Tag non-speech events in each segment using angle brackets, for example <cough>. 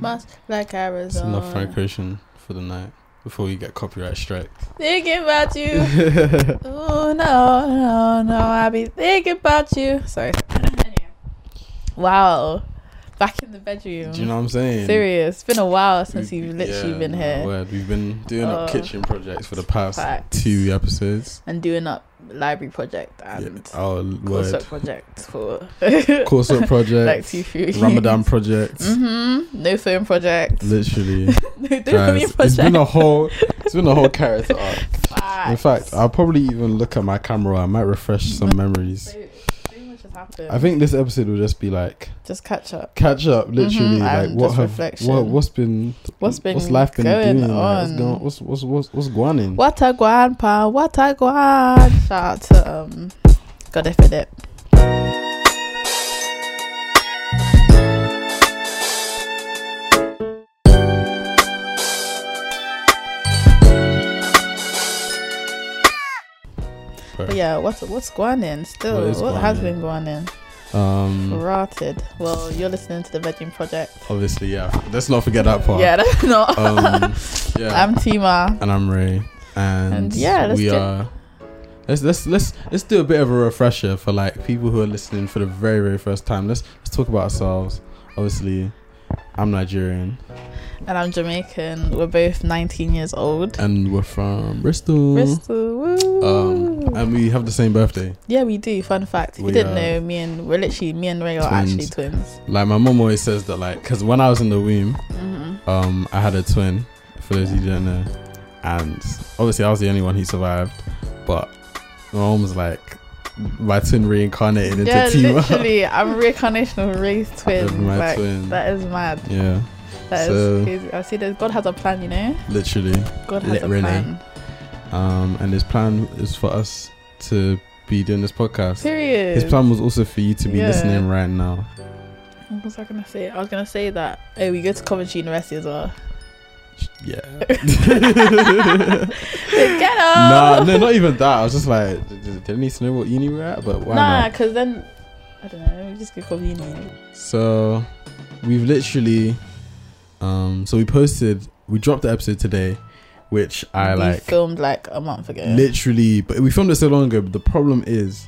Must like Arizona. enough Frank Ocean for the night before we get copyright strike. Thinking about you. <laughs> oh no, no, no. I be thinking about you. Sorry. <laughs> Wow. Back in the bedroom. Do you know what I'm saying? Serious. It's been a while since We- you've literally yeah, been no, here word. We've been doing up Oh. kitchen projects for the past Facts. two episodes. and doing up library project and yeah. Oh, <laughs> coursework word. project for <laughs> Coursework project. like two few Ramadan project. Mm-hmm. No film project. Literally. <laughs> no film Guys, project. it's been a whole it's been a whole character arc. In fact, I'll probably even look at my camera. I might refresh some memories. So, so happened. I think this episode will just be like just catch up. catch up, literally. Mhm, Like what have reflection. what what's been What's been what's life been going doing? Like, what's going what's what's what's what's going on? What a guan, pa. What a guan. Shout out to um, God if But yeah, what's what's going in still? What What, has in? been going in? Um, Rotted. Well, you're listening to the Virgin Project. obviously, yeah. Let's not forget that part. Yeah, <laughs> that's not. Um, <laughs> yeah. I'm Tima. and I'm Ray, and, And yeah, let's we get- are. Let's let's let's let's do a bit of a refresher for like people who are listening for the very very first time. Let's let's talk about ourselves. Obviously, I'm Nigerian, And I'm Jamaican. We're both 19 years old. and we're from Bristol. Bristol. Woo. And we have the same birthday. yeah, we do. Fun fact. If you didn't know, me and we're literally me and Ray are twins. actually twins. Like my mom always says that, like, because when I was in the womb, hmm um, I had a twin. For those who don't know, and obviously I was the only one who survived. But my mom was like, my twin reincarnated into Yeah, <laughs> Tima. literally, I'm a reincarnation of Ray's twin. My like, twin. That is mad. yeah, That is So- crazy. I see that God has a plan, you know? literally. God has a plan. Um, and his plan is for us to be doing this podcast. Period. His plan was also for you to be Yeah. listening right now. What was I gonna say? I was gonna say that oh we go to Coventry University as well. Yeah. <laughs> Get nah, no, not even that. I was just like, did I need to know what uni we're at? But why Nah, not? because then I don't know. We just go call uni. So we've literally, um, so we posted, we dropped the episode today, which I we like. filmed like a month ago. literally but we filmed it so long ago but the problem is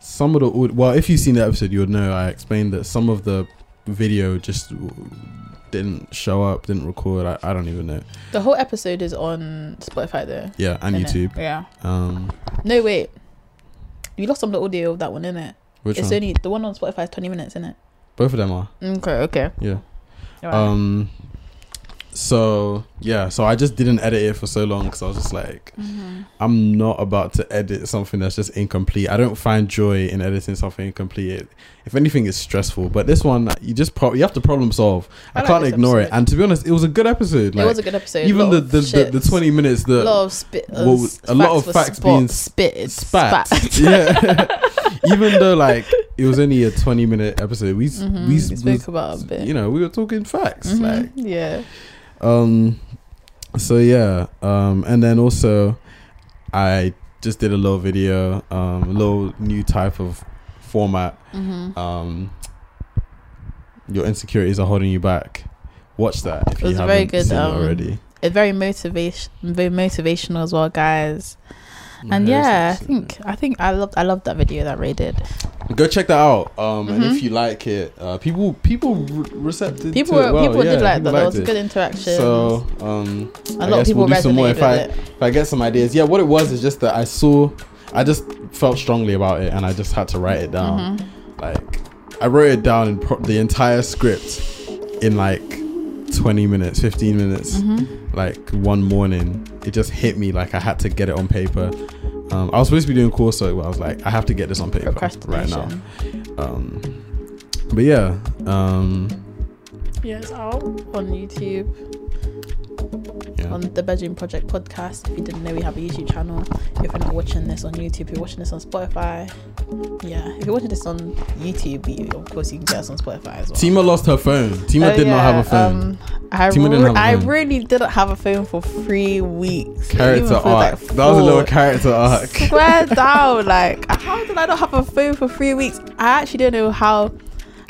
some of the well if you've seen the episode you would know i explained that some of the video just didn't show up didn't record i, I don't even know the whole episode is on Spotify though. yeah and youtube Yeah. um No wait. You lost some of the audio of that one, innit? which it's one only the one on Spotify is twenty minutes, innit? both of them are Okay, okay. yeah Alright. um so yeah so i just didn't edit it for so long because i was just like Mhm. i'm not about to edit something that's just incomplete i don't find joy in editing something incomplete it, if anything it's stressful but this one you just pro- you have to problem solve i, I like can't ignore it and to be honest it was a good episode like, it was a good episode. even the the, the, the 20 minutes a lot of spit. uh, well, a lot of facts spot- being spitted, spat spat. <laughs> yeah <laughs> even though like it was only a 20 minute episode we s Mhm, we, we spoke about a bit. you know we were talking facts Mhm, like yeah. Um so yeah um and then also i just did a little video um a little new type of format. Hmm um your insecurities are holding you back. Watch that if It you haven't very good, seen um, it already. It's very motivation, very motivational as well, guys. My And hair yeah, I think I think I loved I loved that video that Ray did. go check that out um and Mhm. if you like it uh people people re- receptive People were well. people yeah, did like people that. There was it. good interaction. so um a I lot of people we'll do some more if I- it. if I get some ideas. Yeah, what it was is just that I saw, I just felt strongly about it, and I just had to write it down. Mhm. Like, I wrote it down in pro- the entire script in like 20 minutes, 15 minutes. Mhm. Like one morning, it just hit me like I had to get it on paper. Um, I was supposed to be doing coursework, but I was like, I have to get this on paper right now. Um, but yeah, um, Yeah, it's out on YouTube yeah. on the Bedroom Project podcast. If you didn't know, we have a YouTube channel. If you're not watching this on YouTube, you're watching this on Spotify. Yeah, if you're watching this on YouTube, you, of course you can get us on Spotify as well. Tima lost her phone. Tima Oh, did not have a phone. Um, I, Tima didn't have a I phone. really didn't have a phone for three weeks. Character arc. like that was a little character arc. Swear down, like how did I not have a phone for three weeks? I actually don't know how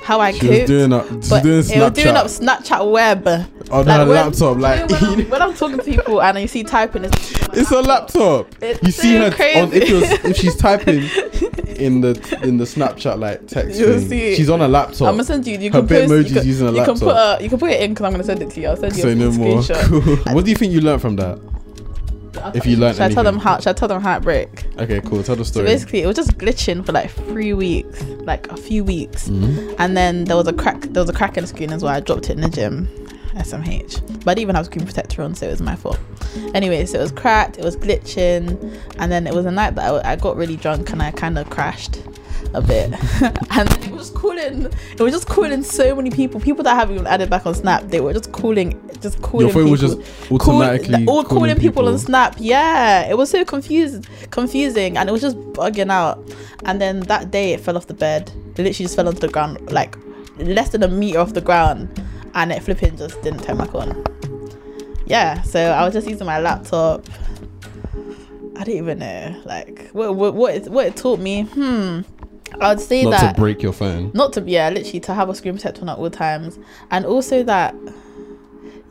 how I She was coped. doing up. She was doing it was doing up Snapchat Snapchat web on like her when- laptop. Like when, I'm, <laughs> when I'm talking to people and you see typing, it's, it's a laptop. It's you see her crazy. on if, you're, if she's typing <laughs> in the in the Snapchat like text You'll thing. see it. She's on a laptop. I'm gonna send you. You Her can bit emoji's You can, using a you can put laptop. a, you can put it in because I'm gonna send it to you. I'll send you Say a no more. <laughs> Cool. What do you think you learned from that? If you learned should I tell them anything. how? Should I tell them how it break? Okay, cool. Tell the So story. basically, it was just glitching for like three weeks, like a few weeks, Mhm. and then there was a crack. There was a crack in the screen as well. I dropped it in the gym, SMH, but I didn't even have screen protector on, so it was my fault. Anyway, so it was cracked. It was glitching, and then it was a night that I, I got really drunk and I kind of crashed a bit, <laughs> and it was just calling. It was just calling so many people. People that haven't even added back on Snap, they were just calling, just calling. Your phone was people just automatically all calling, people, on. Snap. Yeah, it was so confused, confusing, and it was just bugging out. And then that day, it fell off the bed. It literally just fell onto the ground, like less than a meter off the ground, and it flipping just didn't turn back on. Yeah, so I was just using my laptop. I didn't even know, like what what what it, what it taught me. Hmm, I'd say Not that to break your phone. not to yeah literally to have a screen protector on at all times and also that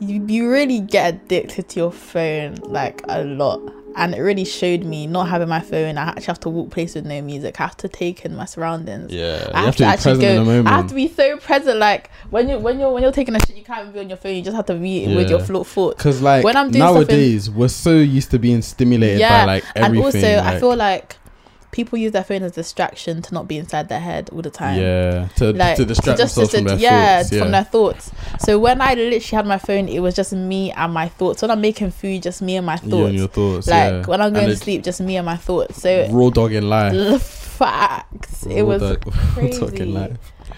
you, you really get addicted to your phone like a lot and it really showed me not having my phone i actually have to walk places with no music i have to take in my surroundings Yeah, I you have to be actually present in the moment. I have to be so present. Like when you when you're when you're taking a shit, you can't be on your phone. You just have to be with your float foot. Because like when I'm doing stuff in- nowadays, we're so used to being stimulated Yeah, by like And everything. also, I feel like people use their phone as distraction to not be inside their head all the time. yeah, to, like to distract just- themselves from to- their yeah, thoughts. Yeah, from their thoughts. So when I literally had my phone, it was just me and my thoughts. When I'm making food, just me and my you thoughts. and your thoughts. like yeah. when I'm going And to sleep, just me and my thoughts. So raw dog in life. <laughs> facts. It was dog- <laughs> raw crazy.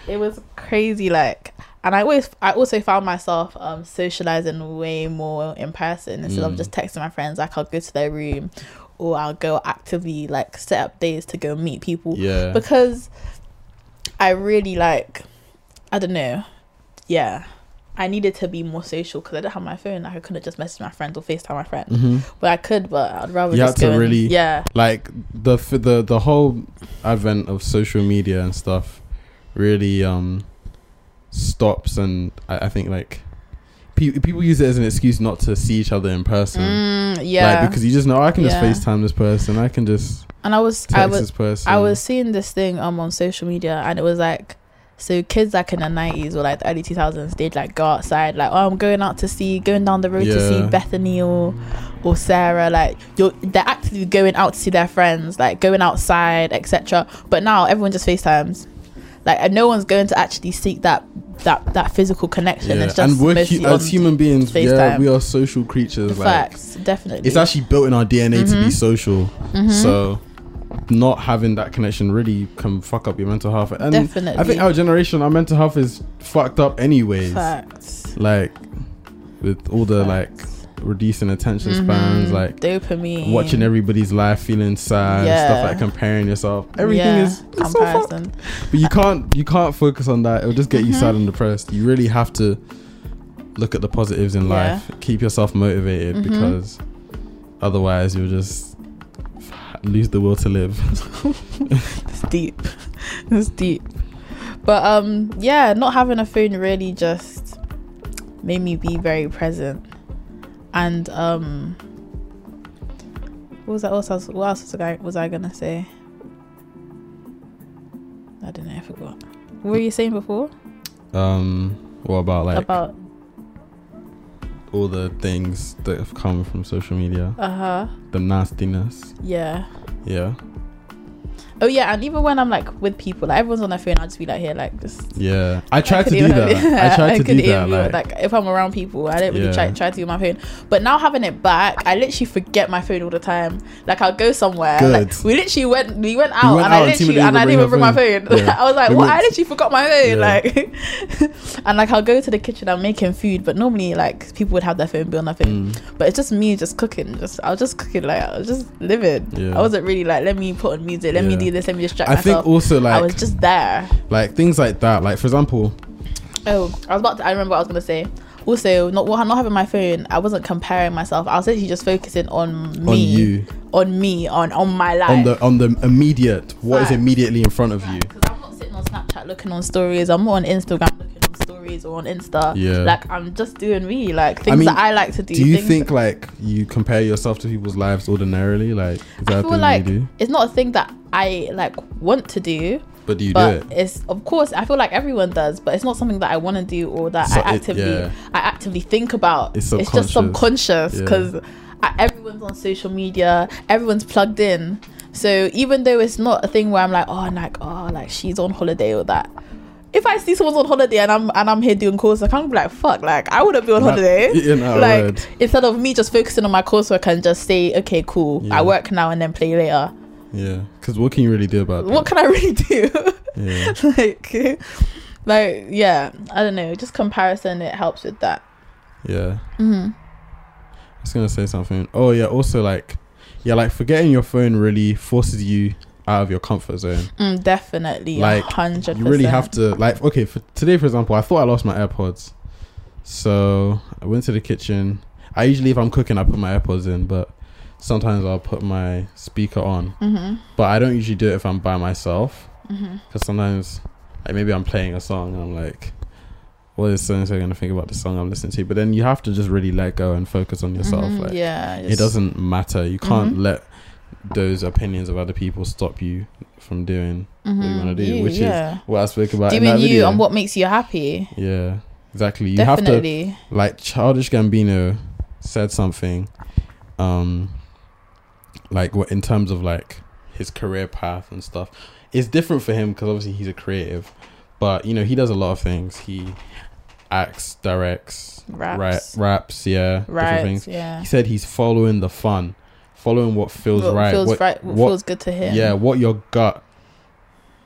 it was crazy. Like, and I always, I also found myself um socializing way more in person instead of Mm. just texting my friends. Like I'll go to their room, or I'll go actively like set up days to go meet people. Yeah, because I really like I don't know. Yeah. I needed to be more social because I didn't have my phone. Like I couldn't just message my friends or FaceTime my friend hmm but I could but I'd rather You just had to go and- really- yeah. like the the the whole advent of social media and stuff really um stops, and I, I think like. Pe- People use it as an excuse not to see each other in person, mm, yeah. like because you just know I can just Yeah. FaceTime this person, I can just and I was I was this person. I was seeing this thing um on social media and it was like so kids like in the nineties or like the early two thousands they'd like go outside like oh I'm going out to see going down the road to see Bethany or or Sarah like you're they're actively going out to see their friends like going outside etc but now everyone just FaceTimes. Like no one's going to actually seek that that that physical connection Yeah, it's just and we're hu- as human beings, yeah, we are social creatures. Like facts definitely it's actually built in our DNA to be Mhm. social. Mhm. So not having that connection really can fuck up your mental health. And definitely I think our generation, our mental health is fucked up anyways. facts Like with all the like Facts. Reducing attention spans, Mhm. like dopamine watching everybody's life feeling sad, stuff like comparing yourself. Everything Yeah, is it's so comparison But you can't you can't focus on that. It'll just get you Mhm. sad and depressed. You really have to look at the positives in Yeah. life. Keep yourself motivated Mhm. because otherwise you'll just lose the will to live. <laughs> it's deep it's deep but um yeah not having a phone really just made me be very present and um what was that what else what else was I, was I gonna say I don't know I forgot what were you saying before Um, what about like about all the things that have come from social media? uh-huh The nastiness. yeah Yeah. Oh yeah and even when I'm like with people like everyone's on their phone I'll just be like here like just Yeah. I tried to couldn't do that. <laughs> I tried to do that. Like, if I'm around people, I don't really Yeah. try try to do my phone. But now having it back, I literally forget my phone all the time. Like I'll go somewhere. Good. Like, we literally went we went out went and out I and literally didn't and I didn't even bring my phone. phone. <laughs> I was like, We what? I looked- literally forgot my phone. Yeah. Like, <laughs> and like I'll go to the kitchen. I'm making food, but normally like people would have their phone be on their phone. mm, But it's just me just cooking. Just I was just cooking. Like I was just living. Yeah. I wasn't really like let me put on music. Let me Yeah. Do this. Let me distract I myself. think also like I was just there. like things like that. Like for example, Oh, I was about to. I remember what I was gonna say. also not not having my phone. I wasn't comparing myself. I was actually just focusing on me, on you on me, on on my life, on the on the immediate what is Facts. immediately in front of you Because I'm not sitting on Snapchat looking on stories. I'm more on Instagram stories or on Insta. Yeah. Like I'm just doing me, like things mean, that I like to do. do you think like you compare yourself to people's lives ordinarily like is that I feel like it's not a thing that I like want to do, but do you but do it it's of course I feel like everyone does, but it's not something that I want to do or that So I it- actively yeah. I actively think about. It's It's, just subconscious. subconscious Yeah. because everyone's on social media, everyone's plugged in. So even though it's not a thing where I'm like, oh, like oh, like she's on holiday or that. If I see someone's on holiday and I'm and I'm here doing coursework, I'm be like, fuck, like I wouldn't be on holiday. <laughs> like word. instead of me just focusing on my coursework and just say, okay, cool, Yeah. I work now and then play later. yeah because what can you really do about What that can I really do? yeah <laughs> like, like yeah, I don't know. Just comparison, it helps with that. yeah Mm-hmm. I was gonna say something. Oh yeah, also like, yeah, like forgetting your phone really forces you out of your comfort zone. Mm, definitely, Like, hundred. You really have to like. Okay, for today, for example, I thought I lost my AirPods, so I went to the kitchen. I usually, if I'm cooking, I put my AirPods in, but sometimes I'll put my speaker on. hmm But I don't usually do it if I'm by myself, because sometimes, like maybe I'm playing a song and I'm like. What is so and so gonna think about the song I'm listening to? But then you have to just really let go and focus on yourself. Mhm, Like, yeah, it doesn't matter. You can't Mhm. let those opinions of other people stop you from doing hmm you wanna do, which is what I spoke about in doing you video. and what makes you happy. yeah, exactly. You have to like Childish Gambino said something, um, like what in terms of like his career path and stuff. It's different for him because obviously he's a creative, but you know he does a lot of things. He acts, directs, Raps. Right, raps, yeah, different things. Yeah. He said he's following the fun, following what feels what right. feels what, right. What, what- feels good to him. yeah, what your gut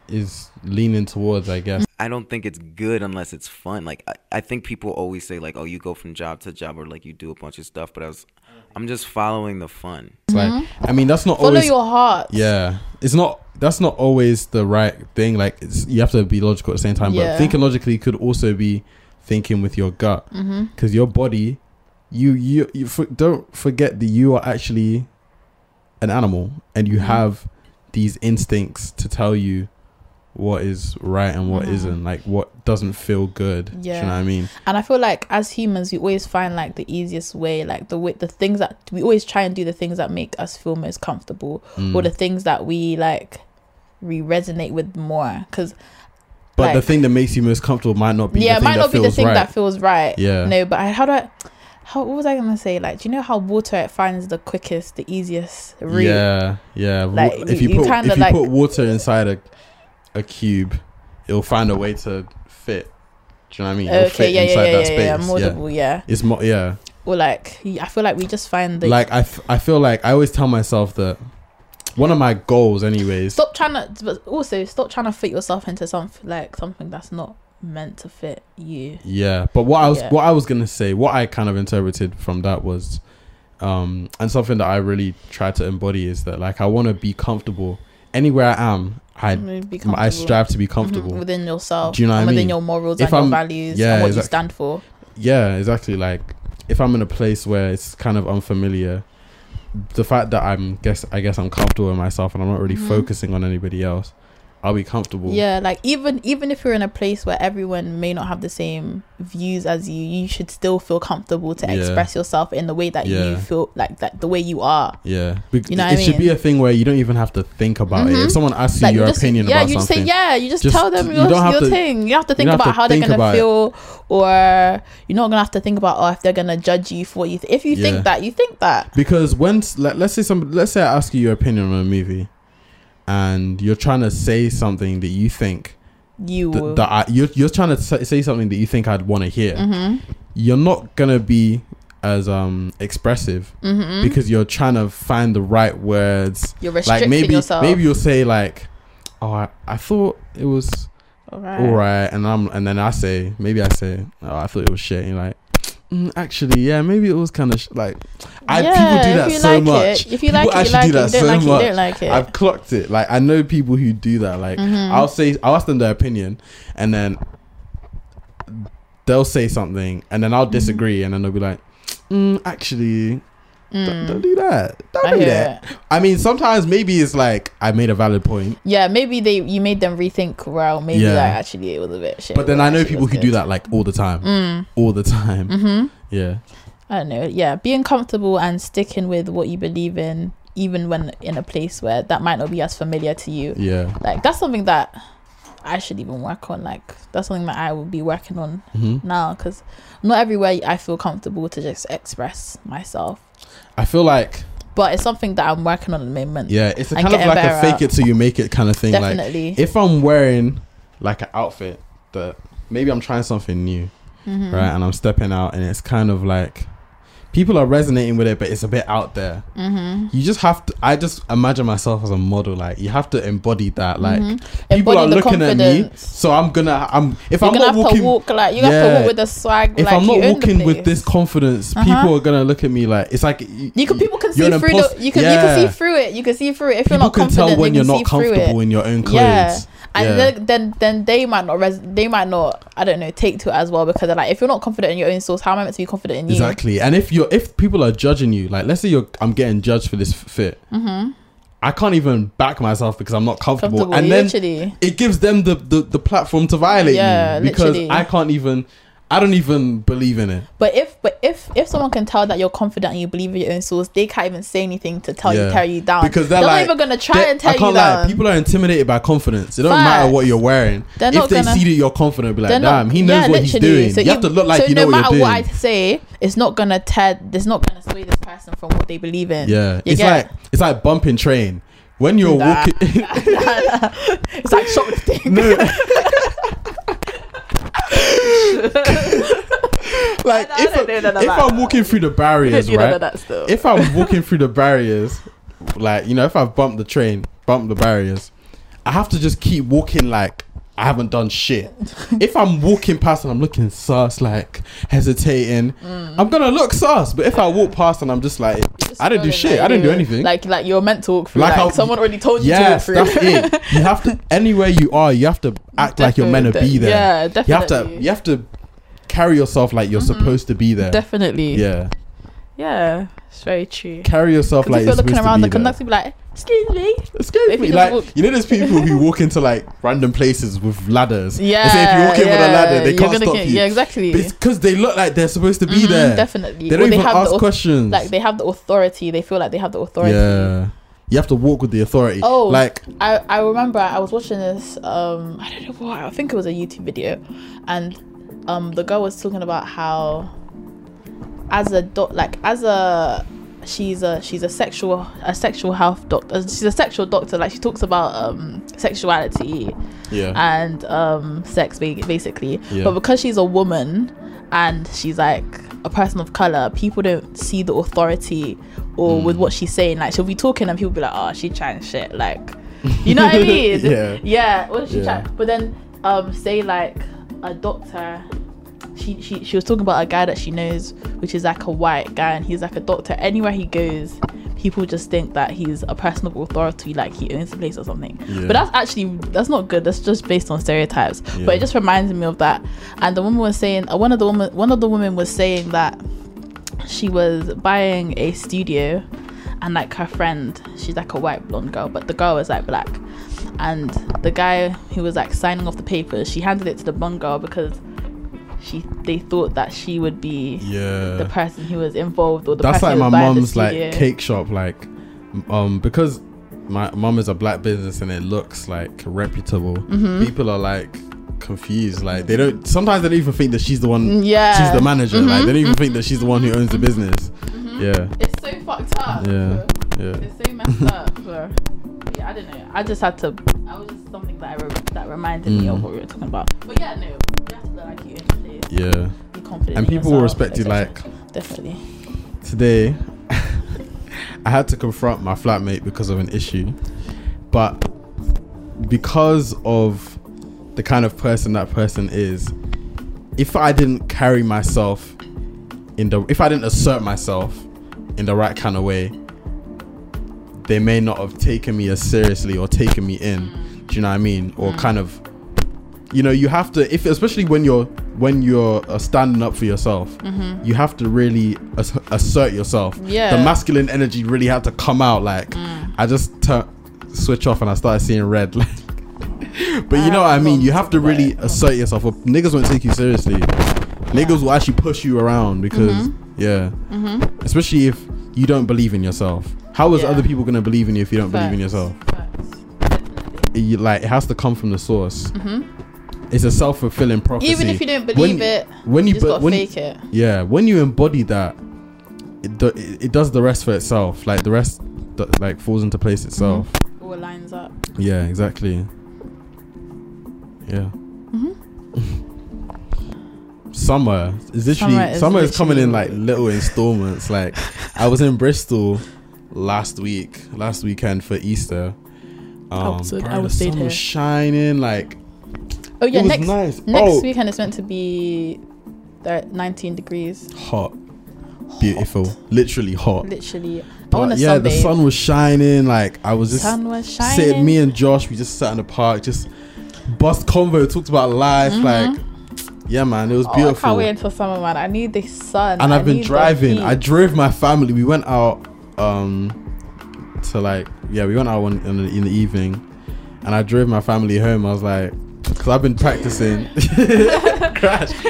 is leaning towards, I guess. I don't think it's good unless it's fun. Like I, I think people always say like, oh, you go from job to job or like you do a bunch of stuff, but I was, I'm just following the fun. It's like, I mean, that's not Mm-hmm. Follow always. your heart. yeah, it's not. That's not always the right thing. Like, it's, you have to be logical at the same time. Yeah. But thinking logically could also be thinking with your gut, Mm-hmm. because your body, you you you for, don't forget that you are actually an animal, and you Mhm. have these instincts to tell you what is right and what Mhm. not like what doesn't feel good. Do you know what I mean? And I feel like as humans, we always find like the easiest way, like the way, the things that we always try and do the things that make us feel most comfortable, Mm. or the things that we like we resonate with more. Because but the thing that makes you most comfortable might not be yeah, the it might that not be the thing right. that feels right. Yeah. No, but I, how do I? How what was I gonna say? Like, do you know how water it finds the quickest, the easiest route? Yeah, yeah. Like, if you- you, put if you like- put water inside a a cube, it'll find a way to fit. Do you know what I mean? It'll Okay. fit Yeah. Yeah. inside Yeah. that Yeah. space. Yeah. Moldable. Yeah. It's more. Yeah. Or like, I feel like we just find the like I, f- I feel like I always tell myself that one of my goals, anyways. stop trying to but also stop trying to fit yourself into something like something that's not meant to fit you Yeah, but what I was Yeah. what I was gonna say, what I kind of interpreted from that was, um, and something that I really try to embody is that like I want to be comfortable anywhere I am. I I strive to be Mhm, comfortable. within yourself Do you know what I within mean? your morals If and I'm- values yeah, and what you stand for Yeah, exactly. Like if I'm in a place where it's kind of unfamiliar, the fact that I'm guess I guess I'm comfortable with myself and I'm not really Mhm. focusing on anybody else, I'll be comfortable. yeah like even even if you're in a place where everyone may not have the same views as you you should still feel comfortable to Yeah. express yourself in the way that Yeah. you feel like that the way you are Yeah, Be- You know it I should be a thing where you don't even have to think about it. Mhm. If someone asks you like your just, opinion yeah about you something, say yeah you just, just- tell them you your, don't have your to- thing you have to think about to how they're gonna about it. feel or you're not gonna have to think about oh if they're gonna judge you for what you th- if you Yeah. think that you think that because when let, let's say some let's say I ask you your opinion on a movie, and you're trying to say something that you think you th- that I, you're you're trying to say something that you think I'd want to hear. mm-hmm, You're not gonna be as um expressive mm-hmm. because you're trying to find the right words. you're restricting Like maybe yourself maybe you'll say like, oh I, I thought it was all right. all right, and I'm and then I say maybe I say oh I thought it was shit. And you're like. "Mm, actually, yeah, maybe it was kind of sh-. like I yeah, people do if that you so like much. It, if you People like it, you like do it. that You don't so like it, much. don't like it. I've clocked it. Like I know people who do that. Like Mhm. I'll say I'll ask them their opinion, and then they'll say something and then I'll disagree and then they'll be like, mm, actually, don't, don't do that. Don't I do that. I mean, sometimes maybe it's like I made a valid point, Yeah, maybe they you made them rethink. Well, maybe Yeah. like actually it was a bit shit. but then I know people who do that like all the time, Mm. all the time. Mm-hmm. Yeah, I don't know. Yeah, being comfortable and sticking with what you believe in, even when in a place where that might not be as familiar to you. yeah. Like that's something that I should even work on. Like that's something that I will be working on hmm now because not everywhere I feel comfortable to just express myself. I feel like But it's something that I'm working on at the moment. yeah, it's a kind of like a fake it till you make it kind of thing. Like Definitely. if I'm wearing like an outfit that maybe I'm trying something new, Mhm. right, and I'm stepping out, and it's kind of like people are resonating with it, but it's a bit out there. Mm-hmm. You just have to. I just imagine myself as a model. Like you have to embody that. Like Mhm. people Embody are looking at me, so I'm gonna. I'm if You're I'm gonna not have walking. to walk like you have to walk with a swag. if like, I'm not you walking with this confidence, Uh-huh. people are gonna look at me like it's like You can people can see through impos- the you can you can see through it. You can see through it. If you're people not can confident, tell when you're not comfortable in your own clothes. Yeah. And Yeah. then, then then they might not res- they might not I don't know take to it as well because they're like if you're not confident in your own source, how am I meant to be confident in you? Exactly. And if you're if people are judging you, like let's say you're I'm getting judged for this fit. Mm-hmm. I can't even back myself because I'm not comfortable. Comfortable, and then it gives them the, the, the platform to violate Yeah, me because literally. I can't even I don't even believe in it. But if but if if someone can tell that you're confident and you believe in your own source, they can't even say anything to tell Yeah. you tear you down Because they're they're like- not even gonna try and tear I can't lie. down. People are intimidated by confidence. It don't matter what you're wearing. They're if they gonna- see that you're confident, be like, damn, not- he knows yeah, what he's doing. So you have to look like so you know no what you're doing. No matter what I say, it's not gonna tear. It's not gonna sway this person from what they believe in. yeah, You it's get- like it's like bumping train. When you're Nah. walking, <laughs> it's like shoplifting. <laughs> no, <laughs> <laughs> like if, don't do none of if that. I'm walking through the barriers, right? if I'm walking through the barriers, like you know, if I've bumped the train, bumped the barriers, I have to just keep walking like I haven't done shit. if I'm walking past and I'm looking sus, like hesitating, I'm gonna look sus. But if I walk past and I'm just like, I didn't do shit. like, I didn't do anything. Like like you're meant to walk through. Like Like, someone already told you yes, to walk that's it. <laughs> You have to anywhere you are, you have to act like you're meant to be there. Yeah, definitely. you have to you have to carry yourself like you're mm-hmm. supposed to be there. Definitely. Yeah, Yeah. It's very true. carry yourself like if you're looking around, the conductor be like, "Excuse me." Excuse me, you like walk- you know, there's people who walk into like random places with ladders. Yeah. they say if you walk in with a yeah, ladder, they can't stop get- you. Yeah, exactly. But it's because they look like they're supposed to be Mhm, there. Definitely. They don't even have ask the, questions. Like they have the authority. They feel like they have the authority. yeah, you have to walk with the authority. Oh. like I, I remember I was watching this um I don't know what I think it was a YouTube video and um the girl was talking about how as a doc like as a she's a she's a sexual a sexual health doctor she's a sexual doctor like she talks about um sexuality yeah, and um sex basically Yeah. but because she's a woman and she's like a person of color people don't see the authority or with Mm. what she's saying like she'll be talking and people be like oh she trying shit like <laughs> you know what i mean Yeah. yeah what she Yeah. trying but then um say like a doctor she, she she was talking about a guy that she knows which is like a white guy and he's like a doctor. Anywhere he goes people just think that he's a person of authority like he owns the place or something. Yeah. but that's actually that's not good. That's just based on stereotypes. Yeah. but it just reminds me of that. And the woman was saying uh, one of the woman one of the women was saying that she was buying a studio and like her friend she's like a white blonde girl but the girl was like black. And the guy who was like signing off the papers she handed it to the blonde girl because she they thought that she would be yeah. the person who was involved or the That's person like my was buying the mom's like cake shop. Like, um, because my mom is a black business and it looks like reputable. Mm-hmm. People are like confused. Like they don't. Sometimes they don't even think that she's the one. yeah She's the manager. Like Mhm, they don't even think that she's the one who owns the business. Mhm. Yeah, it's so fucked up yeah, yeah. It's so messed up. <laughs> bro. yeah, I don't know. I just had to. I was just something that I re- that reminded me Mm. of what we were talking about. But yeah, no, you have to look like you in the place. Yeah. Be confident. And people will respect you. Like definitely. today, <laughs> I had to confront my flatmate because of an issue, but because of the kind of person that person is, if I didn't carry myself in the, if I didn't assert myself in the right kind of way, they may not have taken me as seriously or taken me in. Do you know what I mean? Or Mm. kind of you know you have to if especially when you're when you're uh, standing up for yourself you have to really ass- assert yourself Mm-hmm. Yeah. the masculine energy really had to come out like Mm. i just tur switch off and i started seeing red <laughs> like but I you know what i mean you have to really it. assert yourself or niggas won't take you seriously niggas will actually push you around because Mm-hmm. yeah especially if you don't believe in yourself how is Yeah. other people gonna believe in you if you don't believe in yourself Facts. it, like it has to come from the source. It's a self fulfilling prophecy. Mm-hmm. Even if you don't believe When- it, when you you just but when fake it. yeah, when you embody that, it, do, it it does the rest for itself. Like the rest, do- like falls into place itself. All lines up. Yeah, exactly. Yeah. <laughs> Summer is literally Summer summer is is, coming in like little installments. Like I was in Bristol last week, last weekend for Easter. Um, was good. bro, I the was stayed sun here. was shining. Like Oh yeah, it next nice. next oh, weekend is meant to be thir- 19 degrees. hot, beautiful, literally hot. Literally, I But want to yeah, the sun was shining. Like I was just sun was shining. sitting. Me and Josh, we just sat in the park, just bust convo, talked about life. Like, yeah, man, it was Mm-hmm. Oh, I beautiful. can't wait until summer, man. I need the sun. and I I've been driving. I drove my family. We went out um to like yeah, we went out one in the, in the evening, and I drove my family home. I was like, because I've been practicing. <laughs> Crash. <laughs>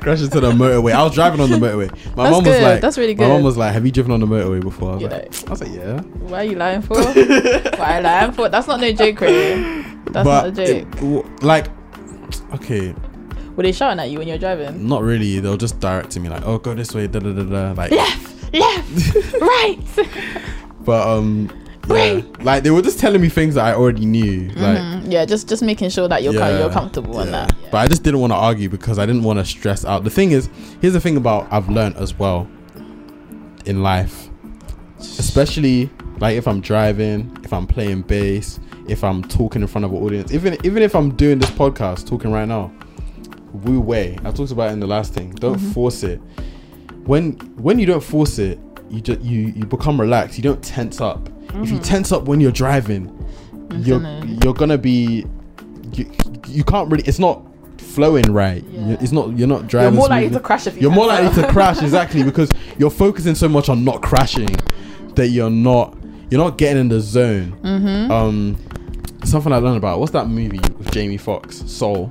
Crash into the motorway. I was driving on the motorway. My That's mom was good. like, That's really good." My mom was like, "Have you driven on the motorway before?" I was You like, "I was like, yeah." Why are you lying for? <laughs> Why are you lying for? That's not no joke, Ray. That's not a it- joke. w- like, okay, Were they shouting at you when you're driving? not really. They'll just direct to me like, "Oh, go this way." Da da da da. Like, Left, left, right. but um, yeah, like they were just telling me things that I already knew. Like, Mhm. Yeah, just just making sure that you're com- you're comfortable in yeah. that. But I just didn't want to argue because I didn't want to stress out. The thing is, here's the thing about I've learned as well in life, especially like if I'm driving, if I'm playing bass, if I'm talking in front of an audience, even even if I'm doing this podcast, talking right now, Wu Wei. I talked about it in the last thing. Don't Mm-hmm. force it. When when you don't force it, you just you you become relaxed. You don't tense up. If you tense up when you're driving, you're gonna- you're gonna be you, you can't really. It's not flowing right. Yeah. It's not. You're not driving. You're more likely to crash if you You're more likely to crash exactly <laughs> because you're focusing so much on not crashing that you're not you're not getting in the zone. Mm-hmm. Um, something I learned about what's that movie with Jamie Foxx, Soul,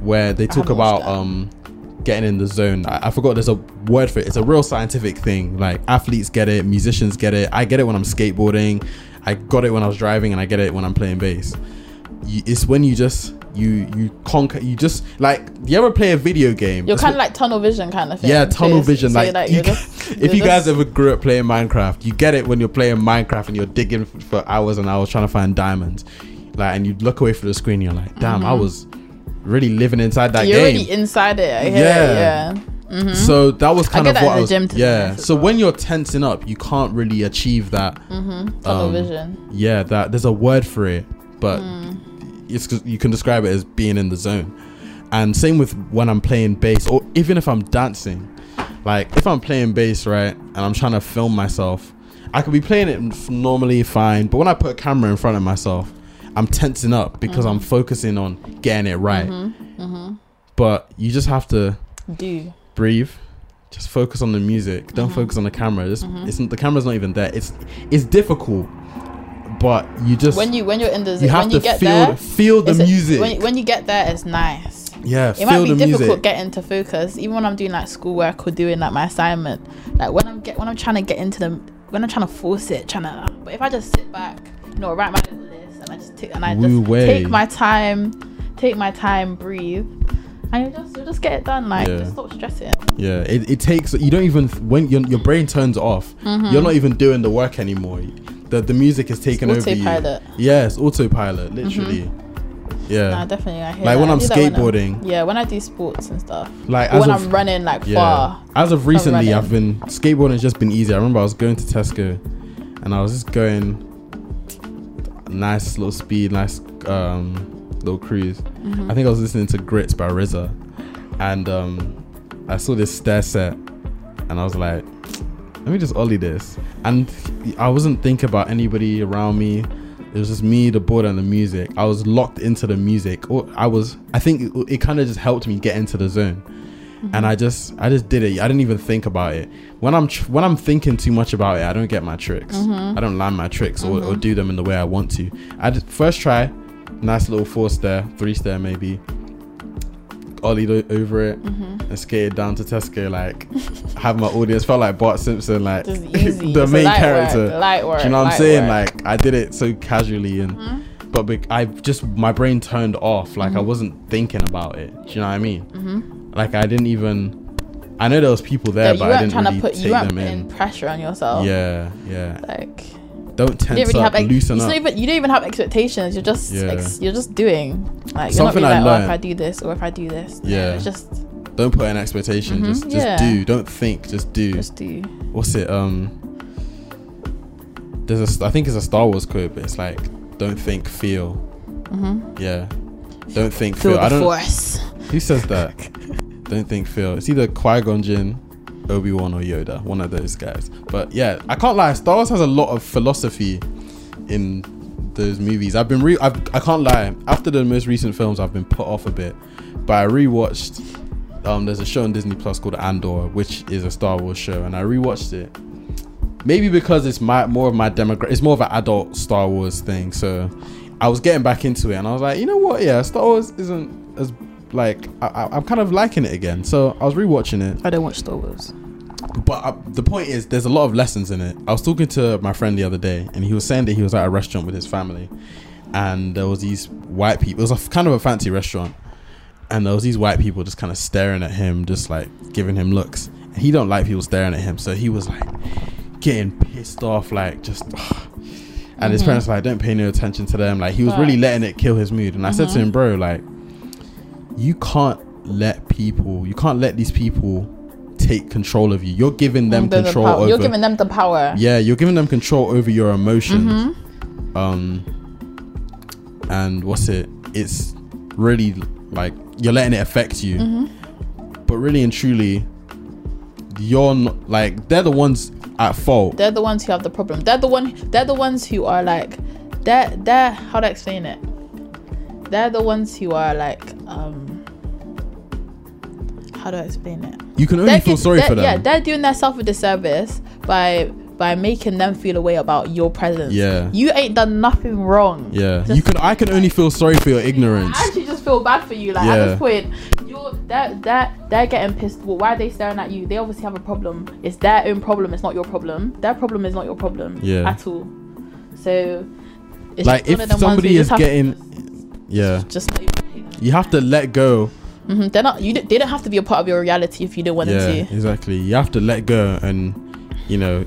where they talk about um getting in the zone. I, I forgot there's a word for it. It's a real scientific thing. Like athletes get it, musicians get it. I get it when I'm skateboarding. I got it when I was driving, and I get it when I'm playing bass. You, it's when you just you you conquer. You just like you ever play a video game? You're kind of like tunnel vision kind of thing. yeah, tunnel vision. so Like, you're you, <laughs> just- if you're guys ever grew up playing Minecraft, you get it when you're playing Minecraft and you're digging for hours and hours trying to find diamonds. Like, and you look away from the screen, you're like, damn, I mm-hmm. was really living inside that Mm-hmm. you're game. already inside it. I hear Yeah. it, yeah. Mhm. So that was kind of what I was. gym to be yeah. So well. when you're tensing up, you can't really achieve that. Mhm. Tunnel um, vision. Yeah, that there's a word for it, but Mm. it's 'cause you can describe it as being in the zone. And same with when I'm playing bass, or even if I'm dancing. Like if I'm playing bass, right, and I'm trying to film myself, I could be playing it normally fine, but when I put a camera in front of myself, I'm tensing up because I'm mm-hmm. focusing on getting it right. Mm-hmm. mm-hmm. But you just have to Do. breathe. Just focus on the music. Don't mm-hmm. focus on the camera. Just, it's, the camera's not even there. It's it's difficult, but you just When you when you're in the you have when to get feel there, feel the music. when, when you get there, it's nice. yeah, It feel might be difficult music. getting to focus, even when I'm doing like schoolwork or doing like my assignment. Like when I'm get when I'm trying to get into the when I'm trying to force it, trying to. But if I just sit back, you know, write my little list, and I just take and I just take my time, take my time, breathe, and you just you just get it done. Like Yeah. just stop stressing. yeah, it, it takes you don't even when your your brain turns off. Mm-hmm. You're not even doing the work anymore. The the music is taking over you. autopilot. Mm-hmm. Yeah, it's autopilot, literally. Yeah. Nah, definitely. I hear Like that. when I'm that when skateboarding. yeah, when I do sports and stuff. Like as when of I'm running like yeah. far. As of recently. I've been skateboarding. Has just been easy. I remember I was going to Tesco, and I was just going nice little speed, nice um, little cruise. Mm-hmm. I think I was listening to Grits by RZA, and um, I saw this stair set, and I was like, let me just ollie this. And I wasn't thinking about anybody around me. It was just me, the board, and the music. I was locked into the music. Or I was. I think it, it kind of just helped me get into the zone, and I just, I just did it. I didn't even think about it. When I'm, tr- when I'm thinking too much about it, I don't get my tricks. I don't land my tricks or, or do them in the way I want to. I just first try, nice little four stair, three stair maybe. Ollie over it and skated down to Tesco like <laughs> have my audience felt like Bart Simpson like <laughs> the It's main character. Work, light work. Do you know what I'm saying? work. Like I did it so casually and Mm-hmm. but I just my brain turned off. Like I wasn't thinking about it. Do you know what I mean? Mm-hmm. Like I didn't even. I know there was people there, Yeah, but I didn't trying really to put take you weren't them putting in. pressure on yourself. Yeah, yeah. Like Don't you tense didn't really up, have ex- loosen it's up. even you don't even have expectations. You're just Yeah. ex- you're just doing. Like you're Something not I like, oh, if I do this or if I do this. Yeah. it's just Don't put an expectation. Mhm, Just, just yeah. do. Don't think. Just do. just do. What's it? Um. There's a. I think it's a Star Wars quote, but it's like, don't think, feel. Mm-hmm. Yeah. Don't think, Feel feel. I don't. force. Who says that? <laughs> Don't think Phil. It's either Qui Gon Jinn, Obi Wan, or Yoda. One of those guys. But yeah, I can't lie. Star Wars has a lot of philosophy in those movies. I've been re. I've, I can't lie. After the most recent films, I've been put off a bit. But I rewatched. Um, there's a show on Disney Plus called Andor, which is a Star Wars show, and I rewatched it. Maybe because it's my more of my demographic. It's more of an adult Star Wars thing. So I was getting back into it, and I was like, you know what? Yeah, Star Wars isn't as like I, I, I'm kind of liking it again. So I was rewatching it, I don't watch Star Wars. but uh, the point is, there's a lot of lessons in it. I was talking to my friend the other day, and he was saying that he was at a restaurant with his family, and there was these white people. It was a kind of a fancy restaurant, and there was these white people just kind of staring at him, just like giving him looks. And he don't like people staring at him, so he was like getting pissed off, like just. <sighs> And his Mhm. parents were like, don't pay no attention to them. Like he was really letting it kill his mood. And I said to him, bro, like you can't let people, you can't let these people take control of you. You're giving them The- the control power- over. You're giving them the power. yeah, you're giving them control over your emotions. Mhm. Um, and what's it? It's really like you're letting it affect you. Mm-hmm. But really and truly, you're not like they're the ones at fault. They're the ones who have the problem. They're the one. They're the ones who are like, they're they're how to explain it. They're the ones who are like, um, how do I explain it? You can only They're feel sorry they're- for them. Yeah, they're doing themselves a disservice by by making them feel a way about your presence. Yeah. you ain't done nothing wrong. Yeah, Just- you can. I can only feel sorry for your ignorance. I actually just feel bad for you. Like at Yeah. this point, you're they're they're they're getting pissed. Well, why are they staring at you? They obviously have a problem. It's their own problem. It's not your problem. Their problem is not your problem. Yeah. At all. So. It's Like just one if of them somebody is just to- getting, yeah, just even- you have to let go. Mhm, They're not. You. They don't have to be a part of your reality if you don't want yeah, them to. exactly. You have to let go, and you know,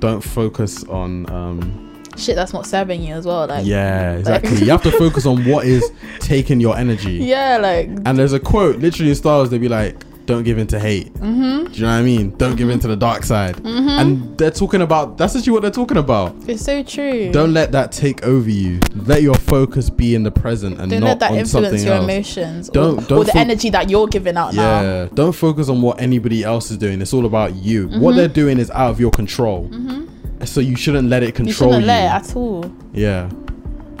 don't focus on. um Shit, that's not serving you as well. Like. Yeah, exactly. <laughs> you have to focus on what is taking your energy. Yeah, like. And there's a quote, literally in Star Wars, they'd be like, "Don't give in to hate." Mhm. Do you know what I mean? Don't give in to the dark side. Mhm. And they're talking about that's actually what they're talking about. It's so true. Don't let that take over you. Let your focus be in the present and Don't not let that on influence your else. emotions Don't- or, don't or the fo- energy that you're giving out now. Yeah, don't focus on what anybody else is doing. It's all about you. What Mhm. they're doing is out of your control. hmm So you shouldn't let it You control you. shouldn't let it at all. yeah,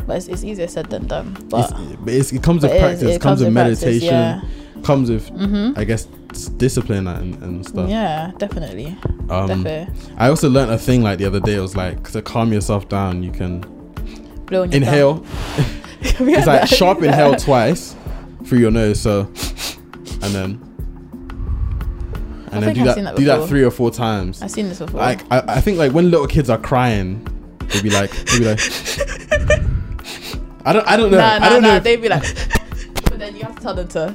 But it's, it's easier said than done. it's, But, but it's, it comes but with it is- practice. it comes with with practice, meditation. yeah. Comes with, Mhm. I guess, discipline and, and stuff. Yeah, definitely. Um, definitely. I also learned a thing like the other day. It was like to calm yourself down. You can inhale. <laughs> <laughs> It's like sharp inhale twice through your nose. So, and then, and then think do I've that. that do that three or four times. I've seen this before. like I, I think like when little kids are crying, they'd be like, they'd be like, <laughs> I don't, I don't know, nah, I nah, don't nah. know. if- They'd be like, but then you have to tell them to.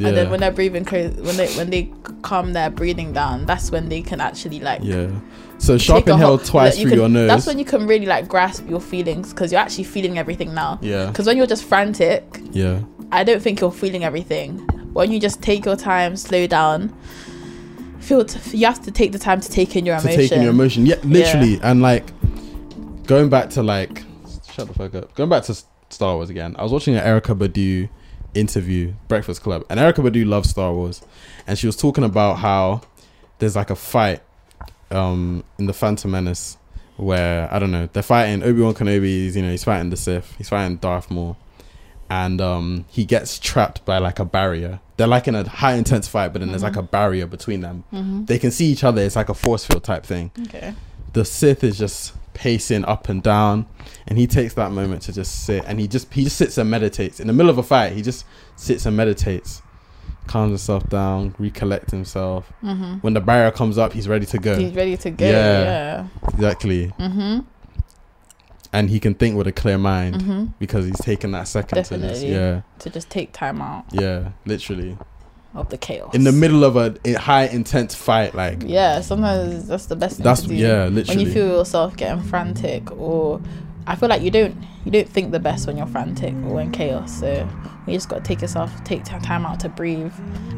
Yeah, And then when they're breathing crazy, when they when they calm their breathing down, that's when they can actually like. yeah. So sharp inhale twice you through can- your nose. That's when you can really like grasp your feelings because you're actually feeling everything now. yeah, Because when you're just frantic, yeah, I don't think you're feeling everything. When you just take your time, slow down, feel. T- you have to take the time to take in your to emotion. take in your emotion. Yeah, literally, and like going back to like, shut the fuck up. Going back to Star Wars again. I was watching an Erykah Badu interview, Breakfast Club, and Erykah Badu loves Star Wars, and she was talking about how there's like a fight um in the Phantom Menace where I don't know they're fighting Obi Wan Kenobi. He's, you know he's fighting the Sith. He's fighting Darth Maul, and um, he gets trapped by like a barrier. They're like in a high intense fight, but then there's like a barrier between them. Mm-hmm. They can see each other. It's like a force field type thing. Okay. The Sith is just pacing up and down, and he takes that moment to just sit, and he just he just sits and meditates in the middle of a fight. He just sits and meditates, calms himself down, recollects himself. Mm-hmm. When the barrier comes up, he's ready to go. He's ready to go. Yeah. Yeah. Exactly, Mm-hmm. and he can think with a clear mind Mm-hmm. because he's taken that second to just yeah, To just take time out yeah, literally of the chaos. in the middle of a, a high intense fight. Like Yeah, sometimes that's the best thing that's to do. yeah, When you feel yourself getting frantic, or I feel like you don't you don't think the best when you're frantic or in chaos. So you just got to take yourself take time out to breathe,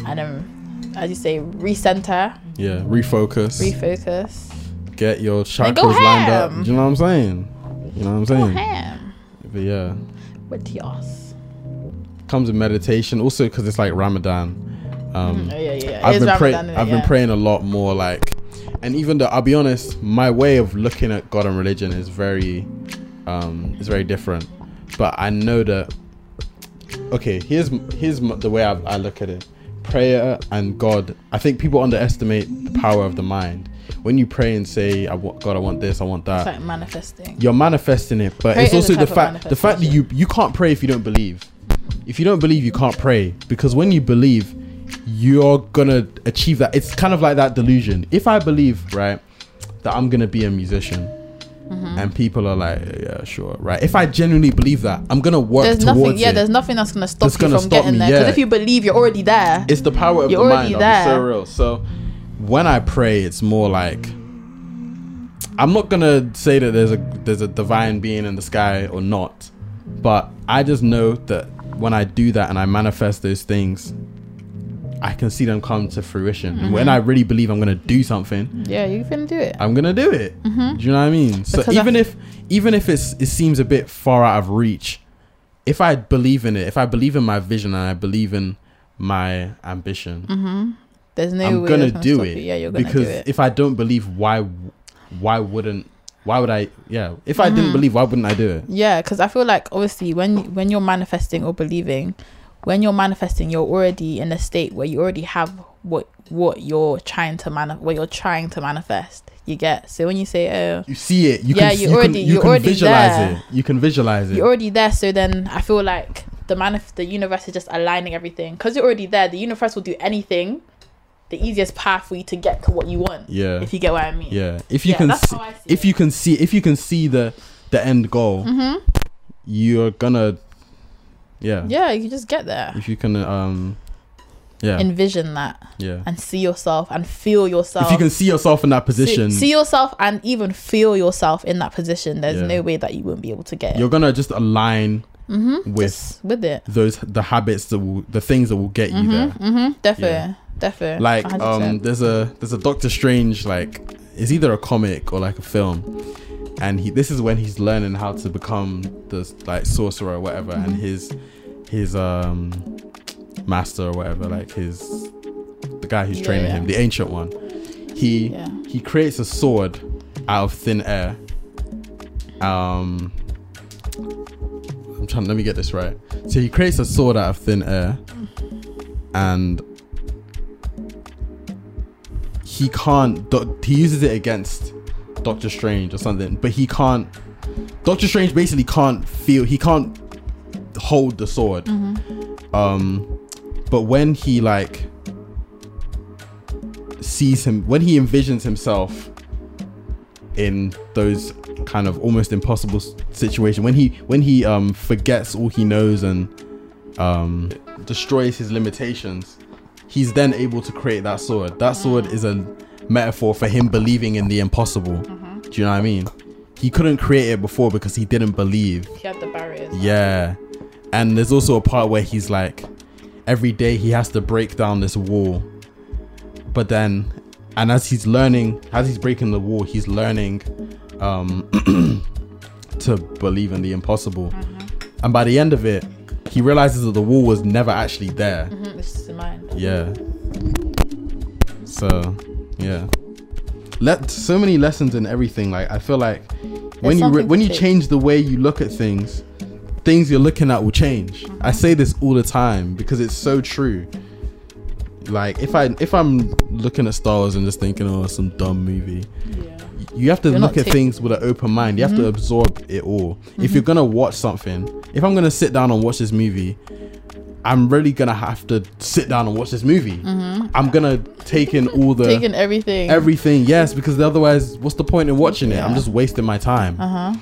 and then, as you say, recenter, yeah, refocus, refocus, get your chakras lined up. Do you know what I'm saying? You know what I'm go saying? ham But yeah. with yours. comes in meditation also because it's like ramadan um Oh, yeah, yeah. yeah. I've been Ramadan, praying i've Yeah. been praying a lot more like and even though i'll be honest my way of looking at god and religion is very um is very different but i know that okay here's here's the way I, I look at it prayer and god i think people underestimate the power of the mind when you pray and say i want god i want this i want that It's like manifesting. you're manifesting it but Prayer it's also the fact the fact that you you can't pray if you don't believe if you don't believe you can't pray because when you believe you're gonna achieve that it's kind of like that delusion if i believe right that i'm gonna be a musician Mm-hmm. and people are like yeah sure right if i genuinely believe that i'm gonna work There's towards nothing. Yeah, it there's nothing that's gonna stop That's you gonna from stop getting me, there. Because yeah. if you believe, you're already there. it's the power of You're the already mind be so there. real so when i pray it's more like i'm not gonna say that there's a there's a divine being in the sky or not but i just know that when i do that and i manifest those things i can see them come to fruition and when i Mm-hmm. really believe i'm gonna do something Yeah, you can do it. i'm gonna do it do you know what i mean so Because I- even if even if it's it seems a bit far out of reach if i believe in it if i believe in my vision and i believe in my ambition Mm-hmm. There's no I'm way gonna do it. Yeah, you're gonna because do it. if I don't believe, why, why wouldn't, why would I? Yeah, if I didn't Mhm. believe, why wouldn't I do it? Yeah, because I feel like obviously when when you're manifesting or believing, when you're manifesting, you're already in a state where you already have what what you're trying to mani- what you're trying to manifest. You get so when you say oh You see it. You Yeah, can, you you already- can, you you're can already visualize there. it. You can visualize it. you're already there, so then I feel like the manif- the universe is just aligning everything because you're already there. The universe will do anything, the easiest path for you to get to what you want. yeah, If you get what I mean. yeah. If you Yeah, can, that's see, how I see if it. you can see, if you can see the the end goal, Mhm. you're gonna, yeah. Yeah, you just get there. If you can, um, yeah, Envision that yeah. and see yourself and feel yourself. If you can see yourself in that position, See, yourself and even feel yourself in that position. There's Yeah. no way that you won't be able to get you're gonna just align mm-hmm. with with it. those the habits that will the things that will get you there. Mm-hmm, mm-hmm, definitely, definitely. like 100%. um there's a there's a doctor strange like it's either a comic or like a film and he this is when he's learning how to become the like sorcerer or whatever and Mm-hmm. his his um master or whatever like his the guy who's Yeah, training yeah. him the ancient one he Yeah. he creates a sword out of thin air um i'm trying let me get this right so he creates a sword out of thin air and he can't he uses it against doctor strange or something but he can't doctor strange basically can't feel he can't hold the sword. Um but when he like sees him when he envisions himself in those kind of almost impossible situation when he when he um forgets all he knows and um destroys his limitations he's then able to create that sword. That sword is a metaphor for him believing in the impossible do you know what i mean he couldn't create it before because he didn't believe he had the barriers. yeah. And there's also a part where he's like, every day he has to break down this wall. But then, and as he's learning, as he's breaking the wall, he's learning um, <clears throat> to believe in the impossible. And by the end of it, he realizes that the wall was never actually there. Mhm, it's just in mind. Yeah. So, yeah. let so many lessons in everything. Like I feel like when you re- when you change the way you look at things, things you're looking at will change. I say this all the time because it's so true. Like if I if I'm looking at Star Wars and just thinking, oh, some dumb movie, Yeah. you have to You're look at Mm-hmm. things with an open mind. You have to absorb it all. If you're gonna watch something, if I'm gonna sit down and watch this movie, I'm really gonna have to sit down and watch this movie. I'm gonna take in all the Mm-hmm. Taking everything. everything. Yes, because otherwise, what's the point in watching it? I'm just wasting my time. Uh huh.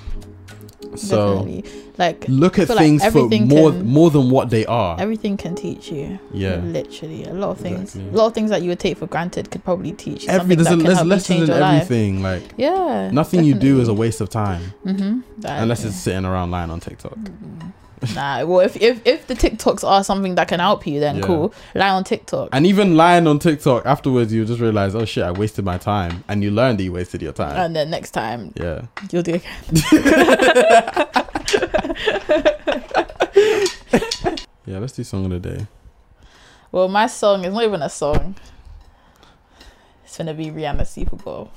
so Definitely. Like look at feel like things for more can- more than what they are. everything can teach you. Yeah. Literally, a lot of things. Exactly. A lot of things that you would take for granted could probably teach you Every there's, a, there's lessons in your life. everything. Like Yeah. nothing you do is a waste of time Mm-hmm. unless it's sitting around lying on TikTok. Nah, well, if, if if the TikToks are something that can help you, then Yeah. cool. Lie on TikTok. And even lying on TikTok afterwards, you just realize, oh shit, I wasted my time, and you learn that you wasted your time. and then next time yeah. you'll do it again. <laughs> Yeah, let's do song of the day. Well, my song is not even a song. It's gonna be Rihanna Super Bowl.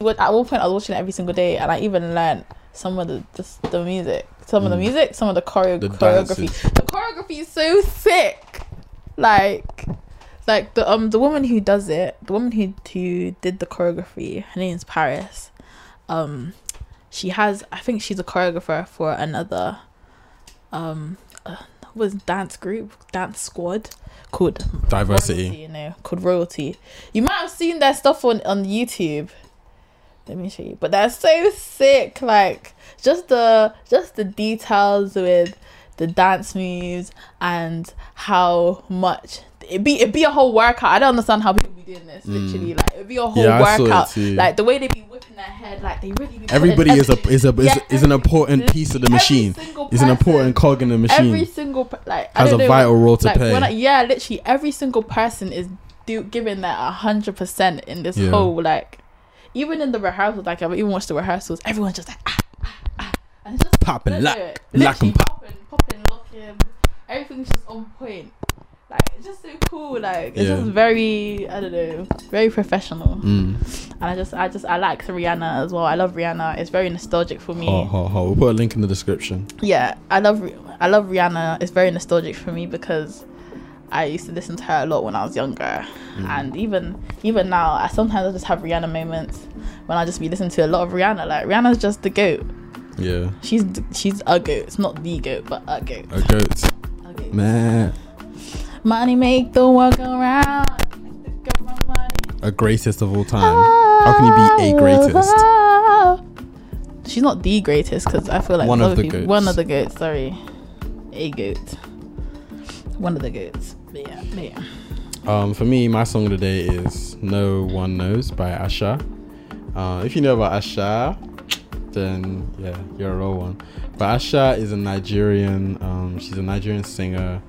At one point, I was watching it every single day, and I even learned some of the the, the music, some of the Mm. music, some of the choreo- The choreography. dances. The choreography is so sick. Like, like the um the woman who does it, the woman who who did the choreography, her name is Parris. Um, she has, I think she's a choreographer for another, um, uh, was dance group, dance squad called Diversity. Royalty, you know, called Royalty. You might have seen their stuff on on YouTube. Let me show you. But they're so sick. Like just the just the details with the dance moves and how much it be it be a whole workout. I don't understand how people be doing this. Literally, like it'd be a whole Mm. Yeah, I saw it workout. Like the way they be whipping their head, like they really. Be Everybody is a is a is, Yeah, is an important piece of the machine. Is an important cog in the machine. Every single like Has a know, vital role to like, play. I, yeah, literally every single person is do giving their a hundred percent in this Yeah. whole like, even in the rehearsals. Like I've even watched the rehearsals. Everyone's just like ah ah ah, and it's just Pop and look lock, lock and pop. popping, popping, locking. Everything's just on point. Like it's just so cool. Like it's Yeah. just very I don't know, very professional. Mm. And I just I just I like Rihanna as well. I love Rihanna. It's very nostalgic for me Hot, hot, hot. We'll put a link in the description. yeah i love i love rihanna it's very nostalgic for me because i used to listen to her a lot when i was younger mm. and even even now i sometimes I just have rihanna moments when i just be listening to a lot of rihanna like rihanna's just the goat Yeah. she's she's a goat it's not the goat but a goat, A goat. a goat. Man. money make the world go round Got my money. A greatest of all time. Ah, How can you be a ah. greatest? She's not the greatest because I feel like One of the people- goats. One of the goats. Sorry, a goat. One of the. But yeah, yeah. Um, for me, my song of the day is "No One Knows" by Asa. Uh, if you know about Asa, then yeah, you're a real one. But Asa is a Nigerian. Um, she's a Nigerian singer.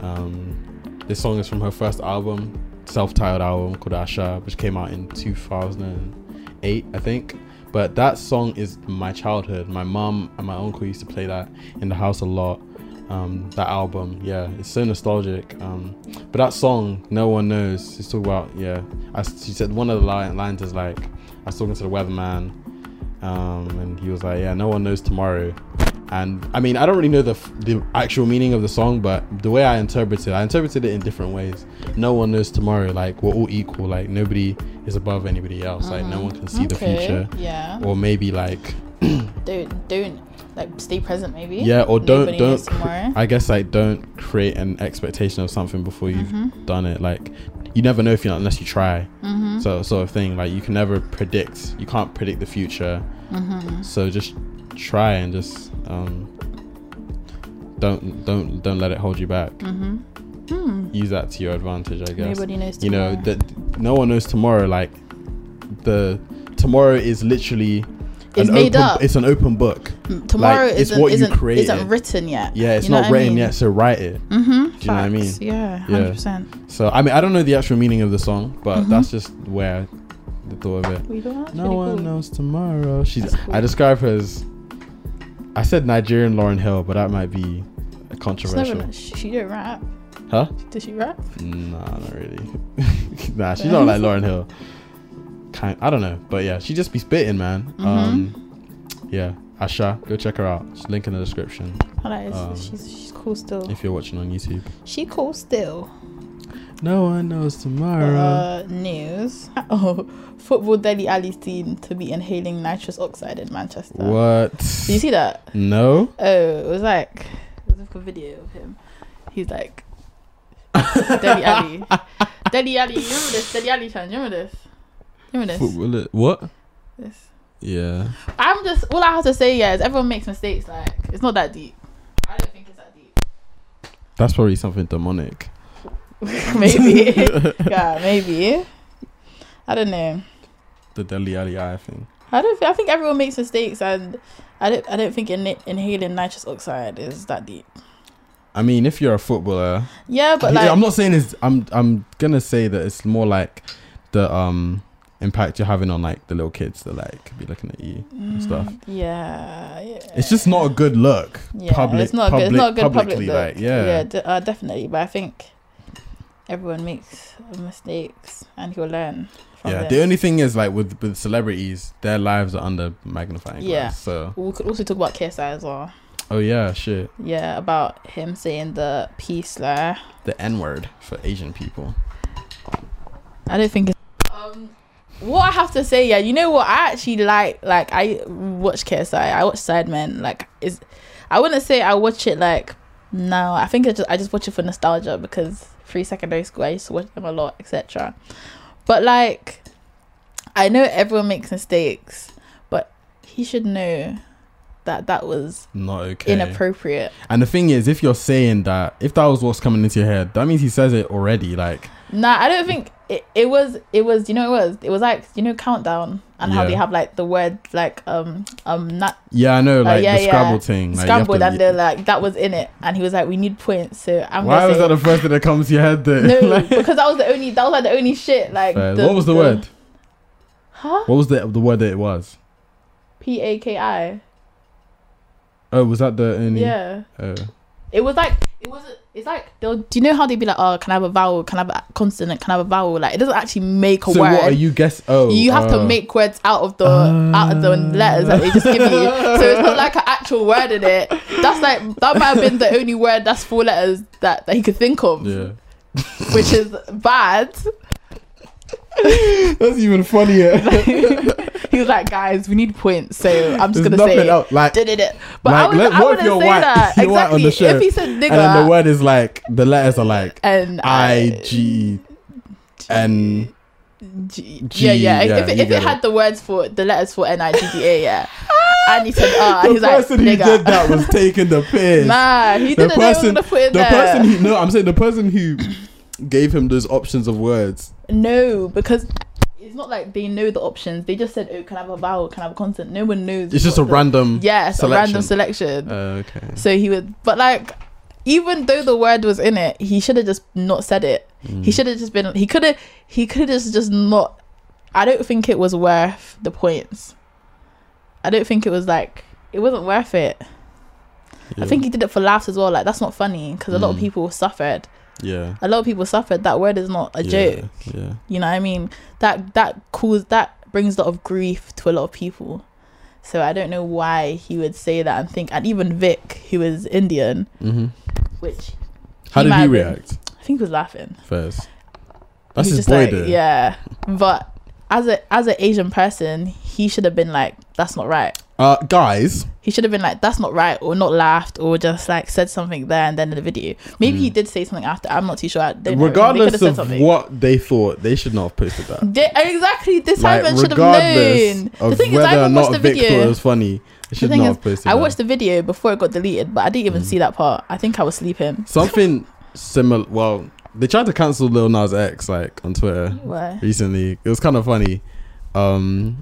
Um, this song is from her first album, self-titled album called Asa, which came out in 2008, I think. But that song is my childhood. My mom and my uncle used to play that in the house a lot. Um, that album, yeah, it's so nostalgic. Um, but that song, no one knows. It's talking about, yeah. I, she said one of the li- lines is like, I was talking to the weatherman, um, and he was like, yeah, no one knows tomorrow. And I mean, I don't really know the the actual meaning of the song, but the way I interpreted, it, I interpreted it in different ways. No one knows tomorrow. Like we're all equal. Like nobody is above anybody else. Like no one can see the future. Yeah. Or maybe like Don't don't like stay present maybe. yeah, or don't Nobody don't. tomorrow. I guess like don't create an expectation of something before you've Mm-hmm. done it. Like you never know if you unless you try. Mm-hmm. So sort of thing. Like you can never predict. You can't predict the future. Mm-hmm. So just try and just um, don't don't don't let it hold you back. Mm-hmm. Use that to your advantage, I guess. Nobody knows tomorrow. you know that no one knows tomorrow. Like the tomorrow is literally It's an made open, up. It's an open book. Mm, Tomorrow like, isn't what you isn't, isn't written yet. Yeah, it's You know not what I written mean? yet, so write it. Mm-hmm. Do you know what I mean? Yeah, Yeah. hundred percent. So I mean, I don't know the actual meaning of the song, but Mhm. that's just where I thought of it. We don't. No really one cool. knows tomorrow. She's. Cool. I describe her as. I said Nigerian Lauryn Hill, but that might be She's controversial. never, she, she didn't rap. Huh? Did she rap? Nah, not really. <laughs> nah, she's not like Lauryn Hill. <laughs> Kind, I don't know, but yeah, she just be spitting, man. Mm-hmm. Um, yeah, Asa, go check her out. She's link in the description Oh, that is, Um, she's she's cool still. if you're watching on YouTube. She cool still. No one knows tomorrow. Uh, news. <laughs> Oh, football Dele Alli seen to be inhaling nitrous oxide in Manchester. what? Did you see that? No. Oh, it was like it was like a video of him. He's like Dele Alli. Dele Alli, you remember this? Dele Alli chan, you remember this? This? What? this? Yeah. I'm just all I have to say yeah is everyone makes mistakes. Like it's not that deep. I don't think it's that deep. That's probably something demonic. <laughs> maybe. <laughs> yeah, maybe. I don't know. The Dele Alli Eye thing. I don't. Think, I think everyone makes mistakes, and I don't. I don't think in, inhaling nitrous oxide is that deep. I mean, if you're a footballer, Yeah, but <laughs> like I'm not saying it's. I'm. I'm gonna say that it's more like the um impact you're having on like the little kids that like could be looking at you and stuff. Mm, Yeah, yeah. It's just not a good look. yeah, public- it's not good. It's not a good public look. like, yeah. yeah, de- uh, definitely. But I think everyone makes mistakes, and you'll learn. From Yeah. them. The only thing is like with with celebrities, their lives are under magnifying Yeah. glass. So. we could also talk about KSI as well. Oh yeah, shit. Yeah, about him saying the peace slur. The N word for Asian people. I don't think it's. Um, what I have to say, yeah, you know what? I actually like, like, I watch KSI. I watch Sidemen. Like, is I wouldn't say I watch it like no. I think I just I just watch it for nostalgia because free secondary school I used to watch them a lot, etc. But like, I know everyone makes mistakes, but he should know that that was Not okay. inappropriate. And the thing is, if you're saying that, if that was what's coming into your head, that means he says it already. Like, Nah, I don't think it, it was it was you know it was it was like you know countdown and how they have like the word like um um not yeah, I know, uh, like yeah, the yeah. Scrabble thing. Like, you to- and they're like that was in it and he was like we need points so I'm Why was say that the first thing that comes to your head? Then? no Like, <laughs> because that was the only that was like the only shit like fair. what was the, word? huh What was the the word that it was? P A K I Oh, was that the only? yeah Oh. it was like it wasn't it's like they'll do you know how they'd be like oh can I have a vowel can I have a consonant can I have a vowel like it doesn't actually make a So word what are you guess? Oh, you have to uh, make words out of the out of the letters that they just give you. So it's not like an actual word in it. That's like that might have been the only word that's four letters that, that he could think of, Yeah, which is bad. <laughs> that's even funnier. <laughs> He was like, guys, we need points, so I'm just There's gonna say nothing else. Like, Did it? But Like, I, was, let- I what if wouldn't you're say white- that you're white on exactly. the show, if he said nigger and then the word is like the letters are like and I G N. G, G, yeah, yeah. yeah, if it, if get it had the words for the letters for N I G D A, yeah. <laughs> and he said, "Ah," and The he's like, person who did that was <laughs> taking the piss. Nah, he the didn't know person, what to put in the there. person who no, I'm saying the person who gave him those options of words. No, because it's not like they know the options. They just said, "Oh, can I have a vowel? Can I have a consonant?" No one knows. It's just a the- random. yes, a random selection. selection. Uh, okay. so he would, but like, even though the word was in it, he should have just not said it. Mm. He should have just been. He could have. He could have just just not. I don't think it was worth the points. I don't think it was like it wasn't worth it. Yeah. I think he did it for laughs as well. Like that's not funny because a lot of Mm. people suffered. Yeah. A lot of people suffered. That word is not a yeah, joke. Yeah. You know what I mean? That that cause that brings a lot of grief to a lot of people. So I don't know why he would say that and think and even Vic, who is Indian, hmm which How did he have been- react I think he was laughing. first? That's his boy, like. Yeah. But as a as an Asian person, he should have been like, that's not right. Uh, guys, He should have been like, that's not right, or not laughed, or just like said something there and then in the video. Maybe he Mm. did say something after. I'm not too sure. I don't know. They could have regardless said of what they thought, they should not have posted that. They- exactly. This Like, Simon should have regardless known. of The thing is, whether I watched not the video. was funny, they should not is, have posted I that. watched the video before it got deleted, but I didn't even Mm. see that part. I think I was sleeping. Something <laughs> similar. Well, they tried to cancel Lil Nas X like on Twitter Why? recently. It was kind of funny. Um,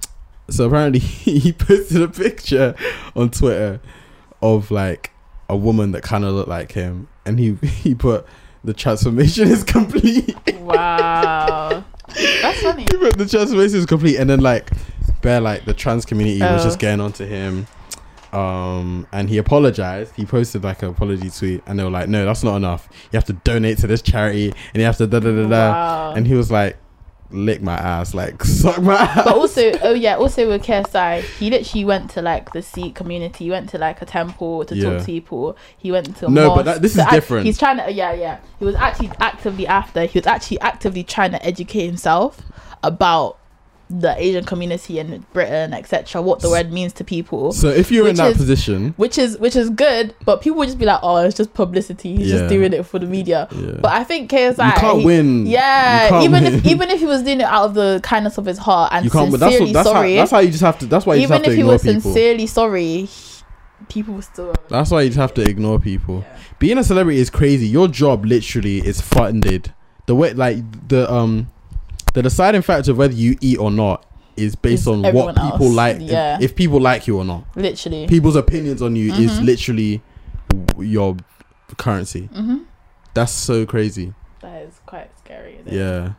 so apparently <laughs> he posted a picture on Twitter of like a woman that kind of looked like him, and he <laughs> he put the transformation is complete. <laughs> Wow. That's funny. he put the transformation is complete, and then like, bare like the trans community was Oh. just getting onto him. Um, and he apologized. He posted like an apology tweet, and they were like, "No, that's not enough. You have to donate to this charity, and you have to da da da da." Wow. And he was like, "Lick my ass, like <laughs> suck my ass." but also, oh yeah, also with KSI, he literally went to like the Sikh community. He went to like a temple to Yeah. talk to people. He went to a No, but that- this is act- different. He's trying to, yeah, yeah. He was actually actively after. He was actually actively trying to educate himself about the Asian community in Britain, etc. What the word means to people. so if you're in that is- position, which is which is good, but people would just be like, "Oh, it's just publicity. He's Yeah. just doing it for the media." yeah, But I think KSI, you can't he- win. Yeah, can't even win. if even if he was doing it out of the kindness of his heart and you can't. But that's sincerely what, that's sorry, how that's how you just have to. That's why you even just have if to he was people. sincerely sorry, he- people still. That's why you just have to ignore people. Being a celebrity is crazy. Your job literally is funded. The way, like the um, the deciding factor of whether you eat or not is based Is on what people else. like. Yeah. If people like you or not, Literally. people's opinions on you is Mhm. literally your currency. hmm That's so crazy. That is quite scary. isn't it? Yeah.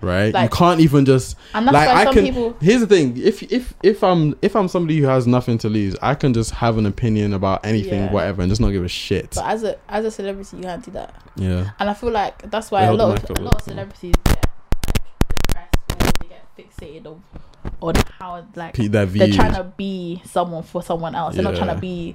Right. Like- you can't even just and that's like why I some can. people. Here's the thing: if if if I'm if I'm somebody who has nothing to lose, I can just have an opinion about anything, Yeah. whatever, and just not give a shit. But as a as a celebrity, you can't do that. Yeah. And I feel like that's why They a lot of a lot of bit, yeah. celebrities get like depressed or they get fixated on on how like they're trying to be someone for someone else. They're not trying to be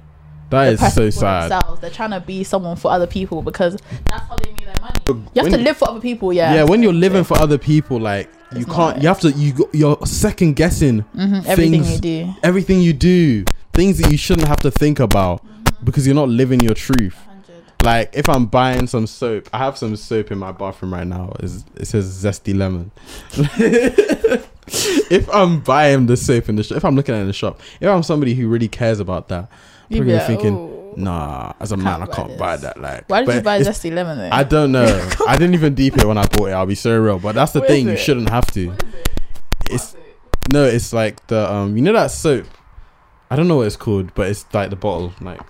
That is so for sad. themselves. They're trying to be someone for other people because that's how they make their money. You have When- to live for other people, yeah. Yeah, when you're living for other people, like you It's not can't. right. You have to. You you're second guessing Mhm, everything things- you do. everything you do. Things that you shouldn't have to think about Mm-hmm. because you're not living your truth. Like if I'm buying some soap, I have some soap in my bathroom right now. It's, it says zesty lemon. <laughs> if I'm buying the soap in the shop, if I'm looking at it in the shop, if I'm somebody who really cares about that, I'm probably like, thinking, "Oh, nah, as a man, I can't this." buy that. Like, Why did you buy zesty lemon then? I don't know. <laughs> I didn't even deep it when I bought it. I'll be so real, but that's the thing. You shouldn't have to. It's no, it's like the um, you know that soap. I don't know what it's called, but it's like the bottle, like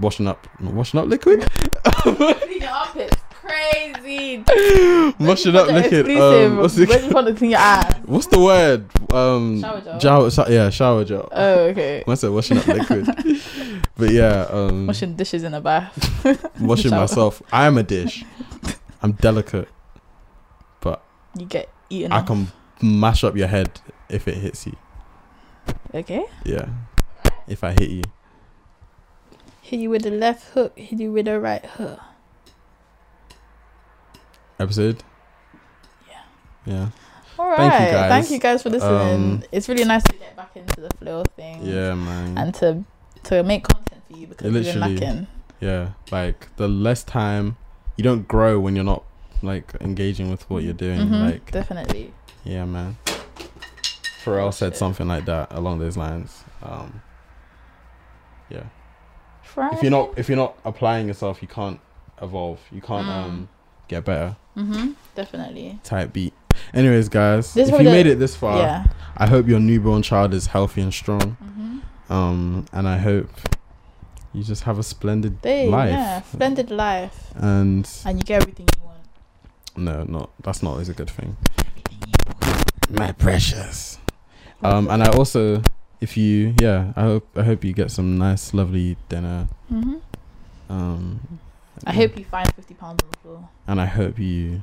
washing up, washing up liquid, Clean your armpits. Crazy. <laughs> washing up liquid. Um, what's, the, you want to clean your ass. what's the word? Um, Shower gel. Shower, sho- yeah, shower gel. Oh, okay. What's it? Washing up liquid. <laughs> but yeah, um, Washing dishes in the bath. <laughs> washing shower. myself. I am a dish. I'm delicate. But you get eaten. I off. can mash up your head if it hits you. Okay. Yeah. If I hit you. Hit you with the left hook. Hit you with the right hook. Episode? Yeah. Yeah. All right. Thank you, guys. Thank you guys for listening. Um, it's really nice to get back into the flow of things. Yeah, man. And to to make content for you because we've been lacking. yeah. Like the less time you don't grow when you're not like engaging with what you're doing. Mhm, Like definitely. yeah, man. Pharrell said something like that along those lines. Um Yeah. Friday. If you're not if you're not applying yourself, you can't evolve. You can't Mm. um get better. Mm-hmm. Definitely. Type beat. Anyways, guys, This if you the- made it this far, yeah. I hope your newborn child is healthy and strong. Mhm. Um, and I hope you just have a splendid Babe, life. yeah, splendid life, And and you get everything you want. no, not that's not always a good thing. My precious. Um, and I also, if you, yeah, I hope I hope you get some nice, lovely dinner. Mhm. Um, I hope you find fifty pounds on the floor. and I hope you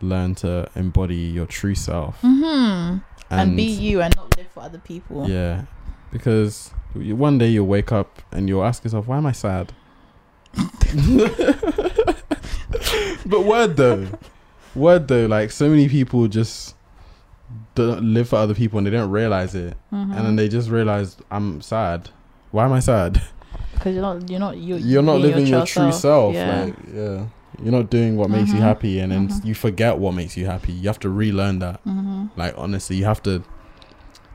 learn to embody your true self Mhm. and, And, be you and not live for other people. Yeah, because one day you'll wake up and you'll ask yourself, "Why am I sad?" <laughs> <laughs> but word though, word though, like so many people just live for other people and they don't realize it, Mhm. and then they just realize I'm sad. Why am I sad? <laughs> because you're not you're not you You're not living your true self. Yeah. Like, yeah, you're not doing what makes you Mhm. happy, and then Mhm. you forget what makes you happy. You have to relearn that. hmm Like honestly, you have to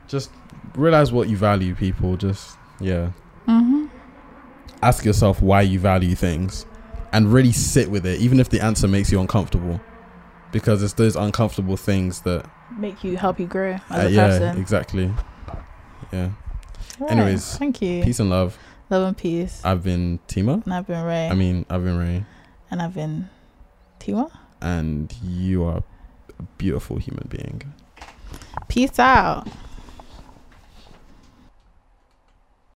just realize what you value. People just yeah. ask yourself why you value things and really sit with it even if the answer makes you uncomfortable because it's those uncomfortable things that Make you help you grow as uh, a yeah person. exactly yeah Right, anyways, thank you. peace and love Love and peace. i've been tima and I've been Ray. i mean i've been ray and I've been Tima. and you are a beautiful human being Peace out.